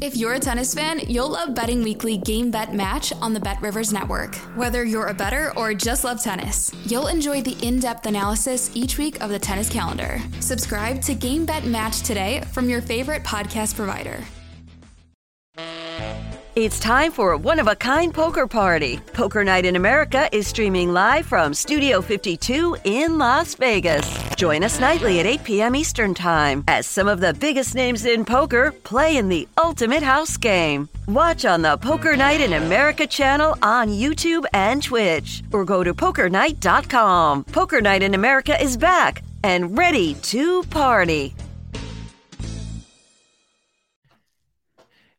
If you're a tennis fan, you'll love Betting Weekly Game Bet Match on the Bet Rivers Network. Whether you're a better or just love tennis, you'll enjoy the in depth analysis each week of the tennis calendar. Subscribe to Game Bet Match today from your favorite podcast provider. It's time for a one of a kind poker party. Poker Night in America is streaming live from Studio 52 in Las Vegas. Join us nightly at 8 p.m. Eastern Time as some of the biggest names in poker play in the ultimate house game. Watch on the Poker Night in America channel on YouTube and Twitch or go to pokernight.com. Poker Night in America is back and ready to party.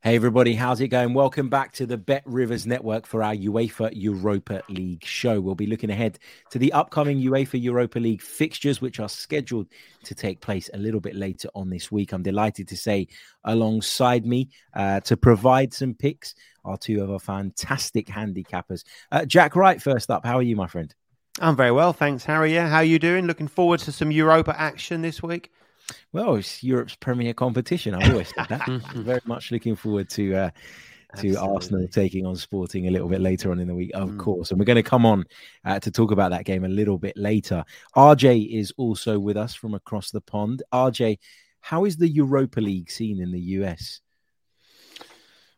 Hey everybody, how's it going? Welcome back to the Bet Rivers Network for our UEFA Europa League show. We'll be looking ahead to the upcoming UEFA Europa League fixtures, which are scheduled to take place a little bit later on this week. I'm delighted to say, alongside me uh, to provide some picks, are two of our fantastic handicappers. Uh, Jack Wright, first up. How are you, my friend? I'm very well, thanks, Harry. Yeah, how are you doing? Looking forward to some Europa action this week. Well, it's Europe's premier competition. I've always said that. Very much looking forward to uh, to Absolutely. Arsenal taking on Sporting a little bit later on in the week, of mm. course. And we're going to come on uh, to talk about that game a little bit later. RJ is also with us from across the pond. RJ, how is the Europa League scene in the US?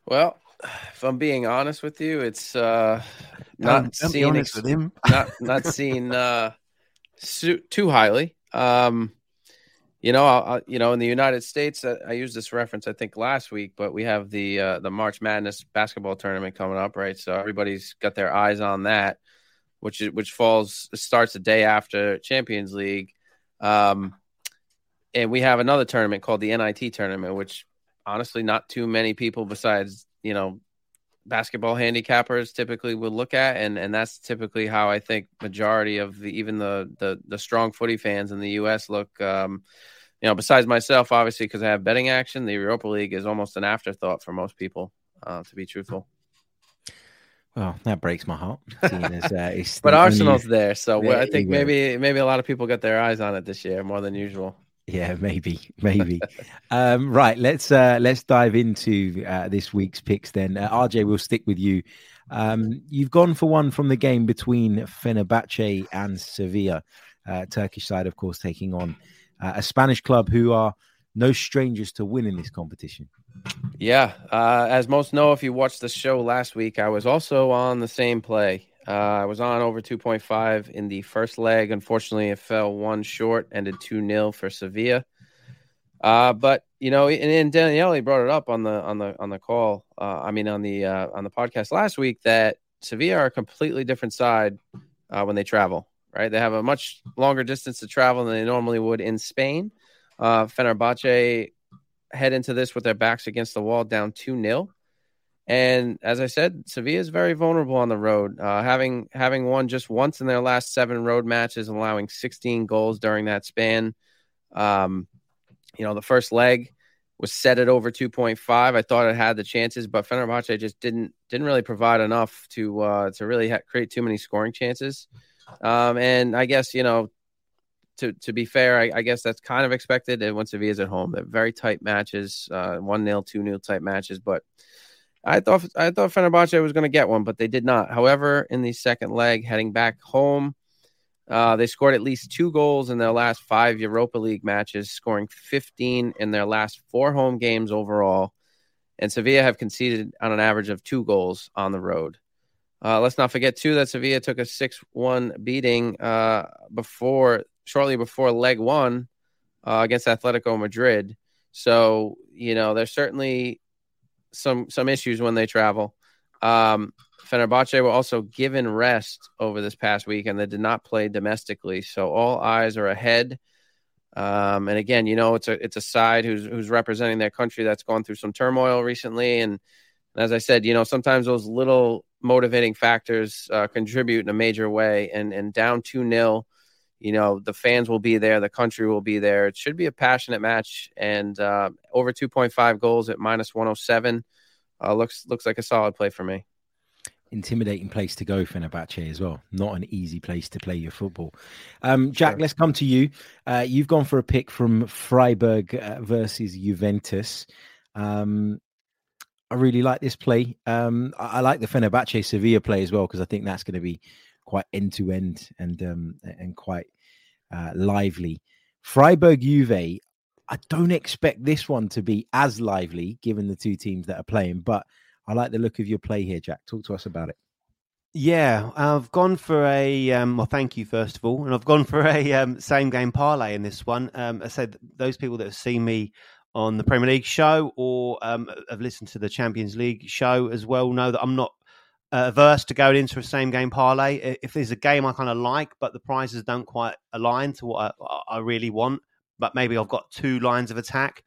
Well, if I'm being honest with you, it's uh, not seen ex- not not seen uh, su- too highly. Um, you know, I, you know, in the United States, I, I used this reference I think last week, but we have the uh, the March Madness basketball tournament coming up, right? So everybody's got their eyes on that, which which falls starts the day after Champions League, um, and we have another tournament called the NIT tournament, which honestly not too many people besides you know basketball handicappers typically would look at and and that's typically how I think majority of the even the the the strong footy fans in the US look um, you know, besides myself, obviously, because I have betting action, the Europa League is almost an afterthought for most people, uh, to be truthful. Well, that breaks my heart. As, uh, but Arsenal's there, so I think maybe maybe a lot of people got their eyes on it this year more than usual. Yeah, maybe, maybe. um, right, let's uh, let's dive into uh, this week's picks. Then, uh, RJ, we'll stick with you. Um, you've gone for one from the game between Fenerbahce and Sevilla, uh, Turkish side, of course, taking on uh, a Spanish club who are no strangers to winning this competition. Yeah, uh, as most know, if you watched the show last week, I was also on the same play. Uh, I was on over 2.5 in the first leg. Unfortunately, it fell one short, ended 2 0 for Sevilla. Uh, but you know, and, and brought it up on the on the on the call. Uh, I mean, on the uh, on the podcast last week that Sevilla are a completely different side uh, when they travel right? They have a much longer distance to travel than they normally would in Spain. Uh, Fenerbahce head into this with their backs against the wall, down 2 0. And as I said, Sevilla is very vulnerable on the road, uh, having having won just once in their last seven road matches, allowing 16 goals during that span. Um, you know, the first leg was set at over 2.5. I thought it had the chances, but Fenerbahce just didn't didn't really provide enough to uh, to really ha- create too many scoring chances. Um, and I guess, you know, to, to be fair, I, I guess that's kind of expected. And once Sevilla's at home, they're very tight matches, uh, one nil, two nil type matches. But I thought I thought Fenerbahce was going to get one, but they did not. However, in the second leg, heading back home, uh, they scored at least two goals in their last five Europa League matches, scoring 15 in their last four home games overall. And Sevilla have conceded on an average of two goals on the road. Uh, let's not forget too that Sevilla took a six-one beating uh, before, shortly before leg one uh, against Atletico Madrid. So you know there's certainly some some issues when they travel. Um, Fenerbahce were also given rest over this past week, and they did not play domestically. So all eyes are ahead. Um, and again, you know, it's a it's a side who's who's representing their country that's gone through some turmoil recently, and, as I said, you know, sometimes those little motivating factors uh, contribute in a major way. And and down two 0 you know the fans will be there, the country will be there. It should be a passionate match, and uh, over two point five goals at minus one hundred oh seven uh, looks looks like a solid play for me intimidating place to go, Fenerbahce, as well. Not an easy place to play your football. Um, Jack, sure. let's come to you. Uh, you've gone for a pick from Freiburg uh, versus Juventus. Um, I really like this play. Um, I, I, like the Fenerbahce Sevilla play as well because I think that's going to be quite end to end and um, and quite uh, lively. Freiburg Juve. I don't expect this one to be as lively given the two teams that are playing, but I like the look of your play here, Jack. Talk to us about it. Yeah, I've gone for a um, well. Thank you first of all, and I've gone for a um, same game parlay in this one. Um, I said those people that have seen me on the Premier League show or um, have listened to the Champions League show as well know that I'm not uh, averse to going into a same game parlay. If there's a game I kind of like, but the prices don't quite align to what I, I really want, but maybe I've got two lines of attack.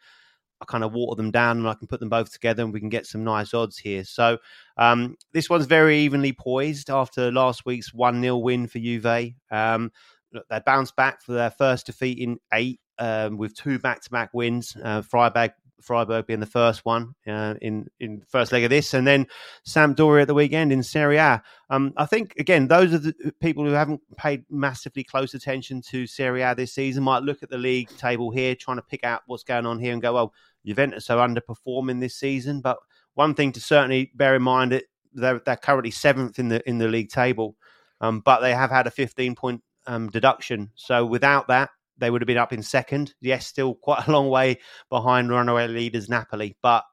I kind of water them down and I can put them both together and we can get some nice odds here. So um, this one's very evenly poised after last week's 1 0 win for Juve. Um, they bounced back for their first defeat in eight um, with two back to back wins. Uh, Freiburg, Freiburg being the first one uh, in in first leg of this, and then Sampdoria at the weekend in Serie A. Um, I think again, those are the people who haven't paid massively close attention to Serie A this season might look at the league table here, trying to pick out what's going on here, and go, "Well, Juventus are underperforming this season." But one thing to certainly bear in mind that they're, they're currently seventh in the in the league table, um, but they have had a 15 point um, deduction. So without that, they would have been up in second. Yes, still quite a long way behind runaway leaders Napoli, but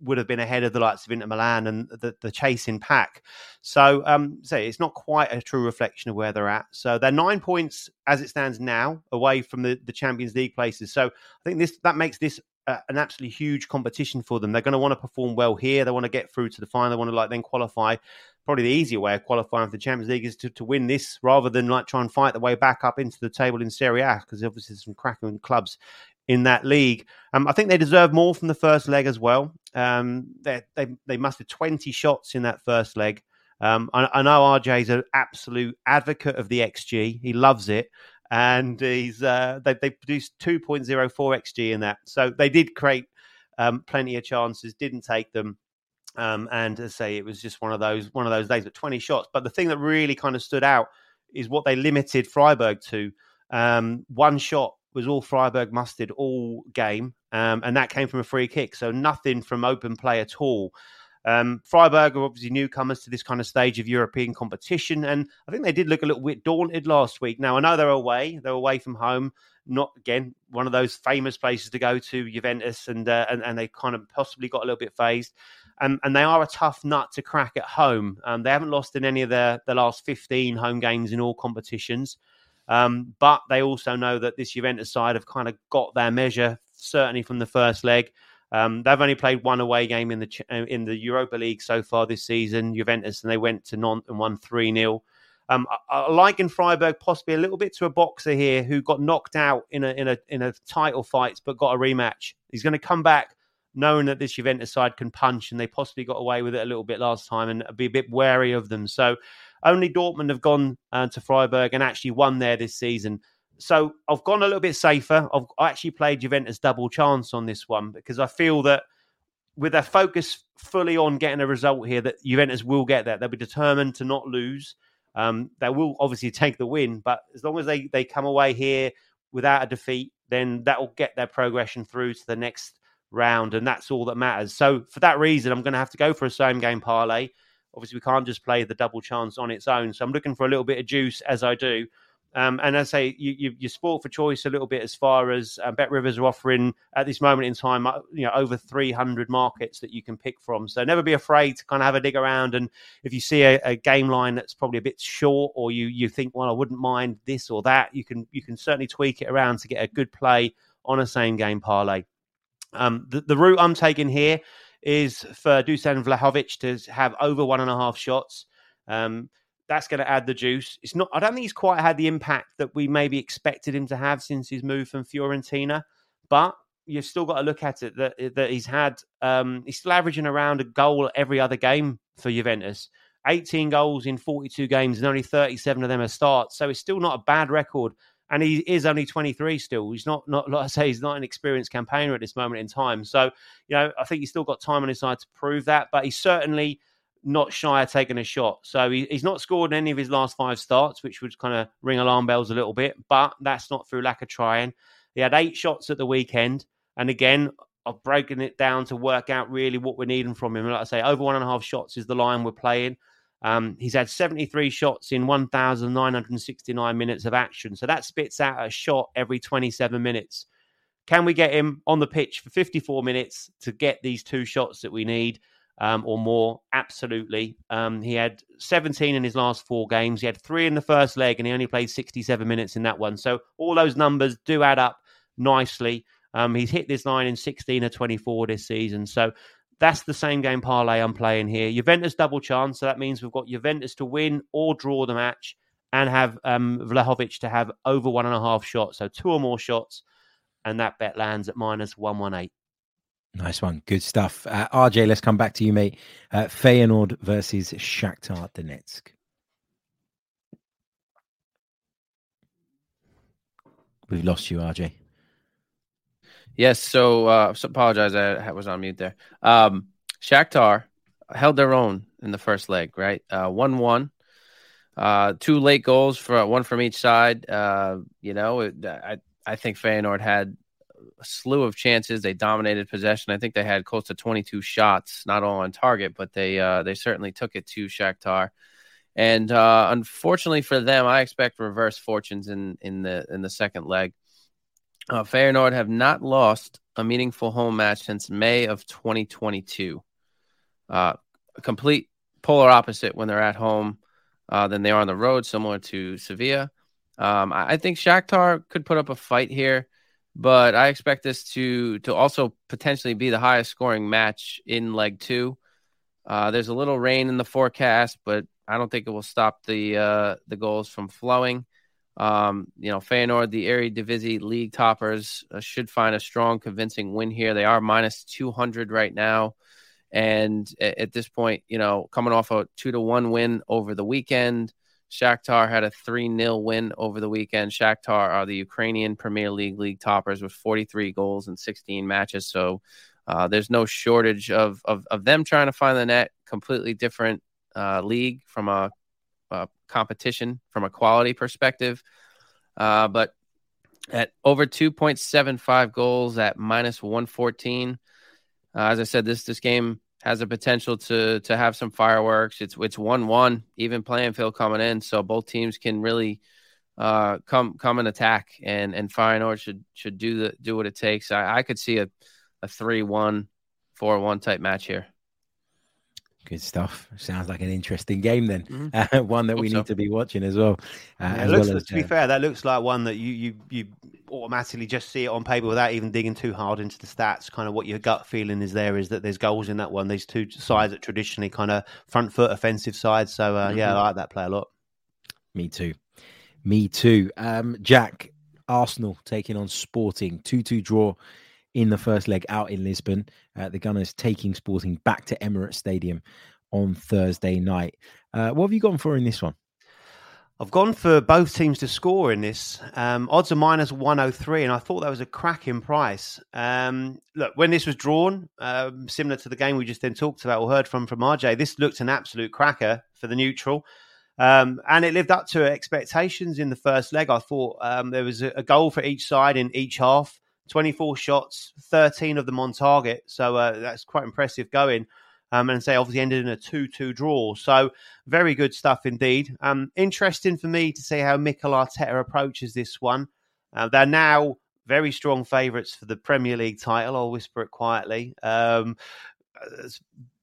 would have been ahead of the likes of Inter Milan and the, the chasing pack. So, um, so it's not quite a true reflection of where they're at. So they're nine points as it stands now away from the, the Champions League places. So I think this that makes this uh, an absolutely huge competition for them. They're going to want to perform well here. They want to get through to the final. They want to like then qualify. Probably the easier way of qualifying for the Champions League is to, to win this rather than like try and fight the way back up into the table in Serie A because obviously there's some cracking clubs in that league. Um, I think they deserve more from the first leg as well. Um, they, they they must have 20 shots in that first leg. Um, I, I, know RJ is an absolute advocate of the XG. He loves it and he's uh, they they produced 2.04 xg in that. So they did create um, plenty of chances, didn't take them. Um, and I say, it was just one of those one of those days. But 20 shots. But the thing that really kind of stood out is what they limited Freiburg to. Um, one shot was all Freiburg mustered all game, um, and that came from a free kick. So nothing from open play at all. Um, Freiburg are obviously newcomers to this kind of stage of European competition, and I think they did look a little bit daunted last week. Now I know they're away; they're away from home. Not again one of those famous places to go to, Juventus, and uh, and, and they kind of possibly got a little bit fazed. And, and they are a tough nut to crack at home. Um, they haven't lost in any of their the last fifteen home games in all competitions. Um, but they also know that this Juventus side have kind of got their measure, certainly from the first leg. Um, they've only played one away game in the uh, in the Europa League so far this season, Juventus, and they went to Nantes and won three 0 um, I, I liken Freiburg possibly a little bit to a boxer here who got knocked out in a in a in a title fight but got a rematch. He's going to come back knowing that this Juventus side can punch, and they possibly got away with it a little bit last time, and be a bit wary of them. So only Dortmund have gone uh, to Freiburg and actually won there this season so I've gone a little bit safer. I've actually played Juventus double chance on this one because I feel that with their focus fully on getting a result here, that Juventus will get that. They'll be determined to not lose. Um, they will obviously take the win, but as long as they, they come away here without a defeat, then that will get their progression through to the next round, and that's all that matters. So for that reason, I'm going to have to go for a same game parlay. Obviously, we can't just play the double chance on its own, so I'm looking for a little bit of juice as I do. Um, and as I say, you, you, you sport for choice a little bit as far as uh, Bet Rivers are offering at this moment in time, uh, you know, over 300 markets that you can pick from. So never be afraid to kind of have a dig around. And if you see a, a, game line that's probably a bit short, or you you think, well, I wouldn't mind this or that, you can you can certainly tweak it around to get a good play on a same game parlay. Um, the, the route I'm taking here is for Dusan Vlahovic to have over one and a half shots. Um, that's going to add the juice. It's not. I don't think he's quite had the impact that we maybe expected him to have since his move from Fiorentina, but you've still got to look at it that that he's had. Um, he's still averaging around a goal every other game for Juventus, 18 goals in 42 games, and only 37 of them are starts. So it's still not a bad record. And he is only 23 still. He's not, not like I say, he's not an experienced campaigner at this moment in time. So, you know, I think he's still got time on his side to prove that, but he's certainly not shy of taking a shot. So he, he's not scored in any of his last five starts, which would kind of ring alarm bells a little bit, but that's not through lack of trying. He had eight shots at the weekend. And again, I've broken it down to work out really what we're needing from him. Like I say, over one and a half shots is the line we're playing. Um, he's had 73 shots in 1,969 minutes of action. So that spits out a shot every 27 minutes. Can we get him on the pitch for 54 minutes to get these two shots that we need um, or more? Absolutely. Um, he had 17 in his last four games. He had three in the first leg and he only played 67 minutes in that one. So all those numbers do add up nicely. Um, he's hit this line in 16 or 24 this season. So that's the same game parlay I'm playing here. Juventus double chance. So that means we've got Juventus to win or draw the match and have um, Vlahovic to have over one and a half shots. So two or more shots. And that bet lands at minus 118. Nice one. Good stuff. Uh, RJ, let's come back to you, mate. Uh, Feyenoord versus Shakhtar Donetsk. We've lost you, RJ. Yes, so, uh, so apologize, I was on mute there. Um, Shakhtar held their own in the first leg, right? Uh, one one, uh, two late goals for one from each side. Uh, you know, I I think Feyenoord had a slew of chances. They dominated possession. I think they had close to 22 shots, not all on target, but they uh, they certainly took it to Shakhtar. And uh, unfortunately for them, I expect reverse fortunes in in the in the second leg. Uh, Feyenoord have not lost a meaningful home match since May of 2022. Uh, a complete polar opposite when they're at home uh, than they are on the road, similar to Sevilla. Um, I, I think Shakhtar could put up a fight here, but I expect this to to also potentially be the highest scoring match in leg two. Uh, there's a little rain in the forecast, but I don't think it will stop the uh, the goals from flowing. Um, you know, Feyenoord, the Eredivisie league toppers, uh, should find a strong, convincing win here. They are minus 200 right now. And at, at this point, you know, coming off a two to one win over the weekend, Shakhtar had a 3 0 win over the weekend. Shakhtar are the Ukrainian Premier League league toppers with 43 goals in 16 matches. So uh, there's no shortage of, of, of, them trying to find the net. Completely different uh, league from a uh, competition from a quality perspective. Uh, but at over 2.75 goals at minus 114, uh, as I said, this this game has a potential to to have some fireworks. It's it's one one even playing field coming in, so both teams can really uh, come come and attack, and and Feyenoord should should do the do what it takes. I, I could see a a three one, four one type match here. Good stuff. Sounds like an interesting game then. Mm-hmm. Uh, one that Hope we so. need to be watching as well. Uh, yeah, as looks, well as, to be uh, fair, that looks like one that you you you automatically just see it on paper without even digging too hard into the stats. Kind of what your gut feeling is there is that there's goals in that one. These two sides that traditionally kind of front foot offensive sides. So uh, mm-hmm. yeah, I like that play a lot. Me too. Me too. Um, Jack, Arsenal taking on Sporting, two two draw in the first leg out in Lisbon. Uh, the Gunners taking Sporting back to Emirates Stadium on Thursday night. Uh, what have you gone for in this one? I've gone for both teams to score in this. Um, odds are minus 103, and I thought that was a cracking price. Um, look, when this was drawn, um, similar to the game we just then talked about or heard from from RJ, this looked an absolute cracker for the neutral. Um, and it lived up to expectations in the first leg. I thought um, there was a, a, goal for each side in each half. 24 shots, 13 of them on target. So uh, that's quite impressive going. Um, and say obviously ended in a 2 2 draw. So very good stuff indeed. Um, interesting for me to see how Mikel Arteta approaches this one. Uh, they're now very strong favourites for the Premier League title. I'll whisper it quietly. Um,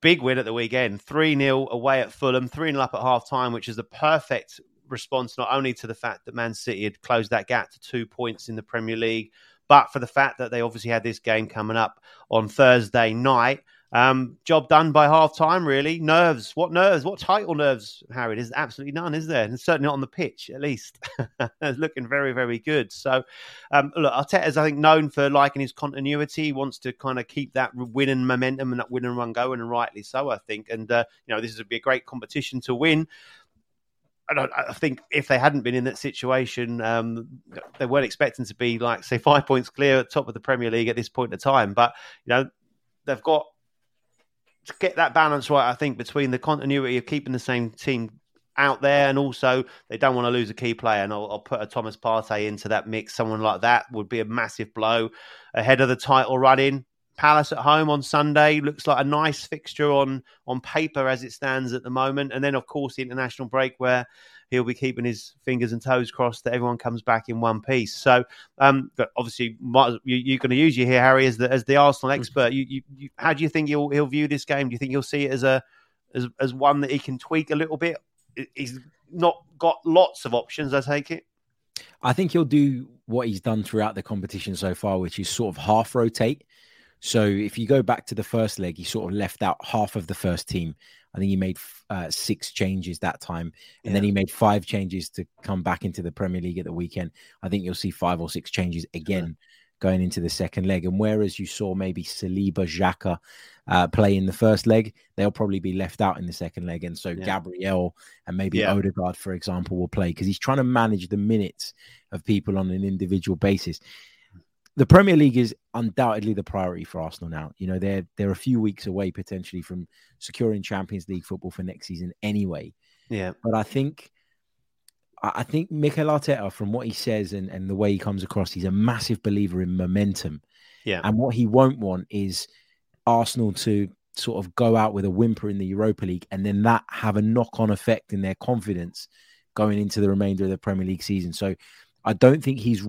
big win at the weekend 3 0 away at Fulham, 3 0 up at half time, which is the perfect response not only to the fact that Man City had closed that gap to two points in the Premier League, but for the fact that they obviously had this game coming up on Thursday night. Um, job done by half time, really. Nerves. What nerves? What title nerves, Harry? There's absolutely none, is there? And certainly not on the pitch, at least. it's looking very, very good. So, um, look, Arteta's, I think, known for liking his continuity. He wants to kind of keep that winning momentum and that win and run going, and rightly so, I think. And, uh, you know, this would be a great competition to win. I, I think if they hadn't been in that situation, um, they weren't expecting to be like say five points clear at top of the Premier League at this point in time. But you know they've got to get that balance right, I think, between the continuity of keeping the same team out there and also they don't want to lose a key player. And I'll, I'll, put a Thomas Partey into that mix. Someone like that would be a massive blow ahead of the title run Palace at home on Sunday looks like a nice fixture on on paper as it stands at the moment. And then, of course, the international break where he'll be keeping his fingers and toes crossed that everyone comes back in one piece. So, um, but obviously, you, are going to use you here, Harry, as the as the Arsenal mm. expert. You, you, you, how do you think he'll he'll view this game? Do you think he'll see it as a as as one that he can tweak a little bit? He's not got lots of options. I take it. I think he'll do what he's done throughout the competition so far, which is sort of half rotate. So if you go back to the first leg, he sort of left out half of the first team I think he made uh, six changes that time, and yeah. then he made five changes to come back into the Premier League at the weekend. I think you'll see five or six changes again going into the second leg. And whereas you saw maybe Saliba, Xhaka uh, play in the first leg, they'll probably be left out in the second leg. And so yeah. Gabriel and maybe yeah. Odegaard, for example, will play because he's trying to manage the minutes of people on an individual basis the Premier League is undoubtedly the priority for Arsenal now. You know, they're they're a few weeks away potentially from securing Champions League football for next season anyway. Yeah. But I think I think Mikel Arteta, from what he says and, and the way he comes across, he's a massive believer in momentum. Yeah. And what he won't want is Arsenal to sort of go out with a whimper in the Europa League and then that have a knock on effect in their confidence going into the remainder of the Premier League season. So I don't think he's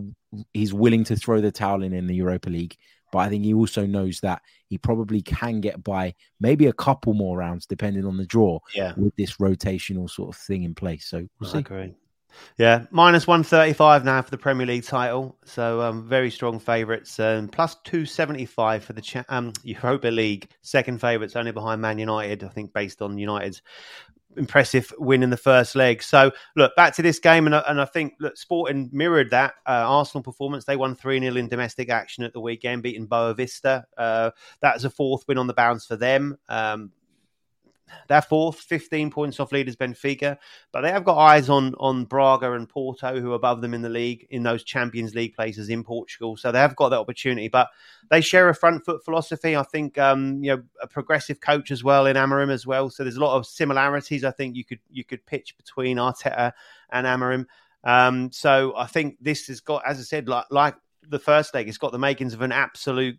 he's willing to throw the towel in in the Europa League, but I think he also knows that he probably can get by maybe a couple more rounds depending on the draw. Yeah. with this rotational sort of thing in place. So we'll see. Agree. Yeah, minus one thirty five now for the Premier League title. So um, very strong favourites. Um, plus two seventy five for the cha- um, Europa League second favourites, only behind Man United. I think based on United's impressive win in the first leg. So, look, back to this game, and, and I think look, Sporting mirrored that uh, Arsenal performance. They won 3 0 in domestic action at the weekend, beating Boavista. Uh, that's a fourth win on the bounce for them. Um, they're fourth, 15 points off leaders Benfica, but they have got eyes on on Braga and Porto, who are above them in the league in those Champions League places in Portugal. So they have got that opportunity, but they share a front foot philosophy. I think um, you know a progressive coach as well in Amorim as well. So there's a lot of similarities. I think you could you could pitch between Arteta and Amorim. Um, so I think this has got, as I said, like like the first leg, it's got the makings of an absolute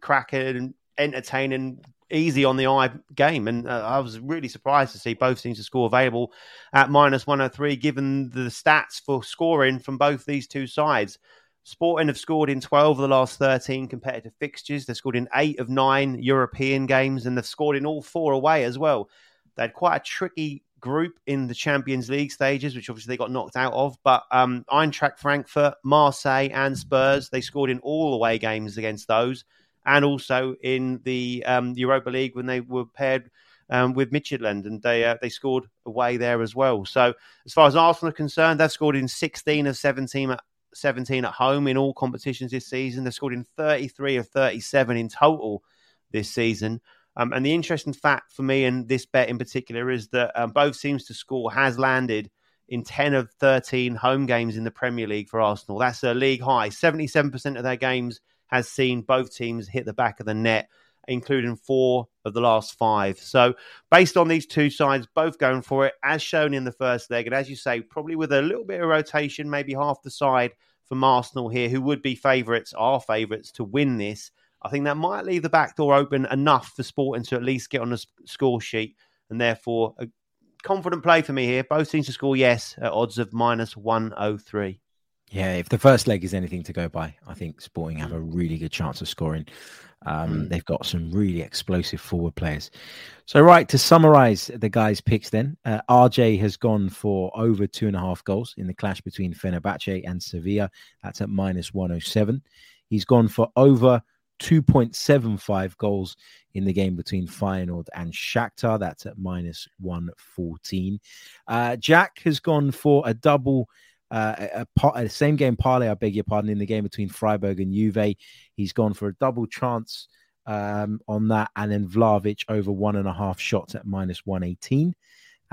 cracker entertaining easy on the eye game. And uh, I was really surprised to see both teams to score available at minus 103, given the stats for scoring from both these two sides. Sporting have scored in 12 of the last 13 competitive fixtures. They've scored in eight of nine European games, and they've scored in all four away as well. They had quite a tricky group in the Champions League stages, which obviously they got knocked out of. But um, Eintracht Frankfurt, Marseille, and Spurs, they scored in all away games against those and also in the um, Europa League when they were paired um, with Midtjylland, and they uh, they scored away there as well. So as far as Arsenal are concerned, they've scored in 16 of 17 at 17 at home in all competitions this season. They've scored in 33 of 37 in total this season. Um, and the interesting fact for me and this bet in particular is that um, both teams to score has landed in 10 of 13 home games in the Premier League for Arsenal. That's a league high. 77% of their games has seen both teams hit the back of the net, including four of the last five. So, based on these two sides both going for it, as shown in the first leg, and as you say, probably with a little bit of rotation, maybe half the side from Arsenal here, who would be favourites, are favourites to win this. I think that might leave the back door open enough for Sporting to at least get on the score sheet, and therefore a confident play for me here. Both teams to score yes at odds of minus 103. Yeah, if the first leg is anything to go by, I think Sporting have a really good chance of scoring. Um, mm. They've got some really explosive forward players. So, right to summarize the guys' picks, then uh, RJ has gone for over two and a half goals in the clash between Fenerbahce and Sevilla. That's at minus 107. He's gone for over 2.75 goals in the game between Feyenoord and Shakhtar. That's at minus 114. Uh, Jack has gone for a double. Uh, a, a, same game parlay, I beg your pardon, in the game between Freiburg and Juve. He's gone for a double chance um, on that, and then Vlahovic over one and a half shots at minus 118.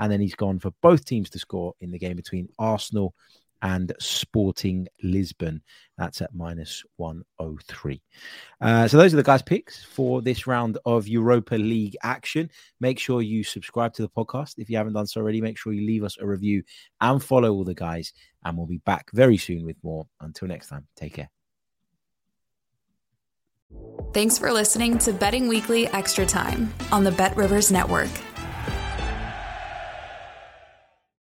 And then he's gone for both teams to score in the game between Arsenal and Sporting Lisbon. That's at minus 103. Uh, so those are the guys' picks for this round of Europa League action. Make sure you subscribe to the podcast. If you haven't done so already, make sure you leave us a review and follow all the guys. And we'll be back very soon with more. Until next time, take care. Thanks for listening to Betting Weekly Extra Time on the Bet Rivers Network.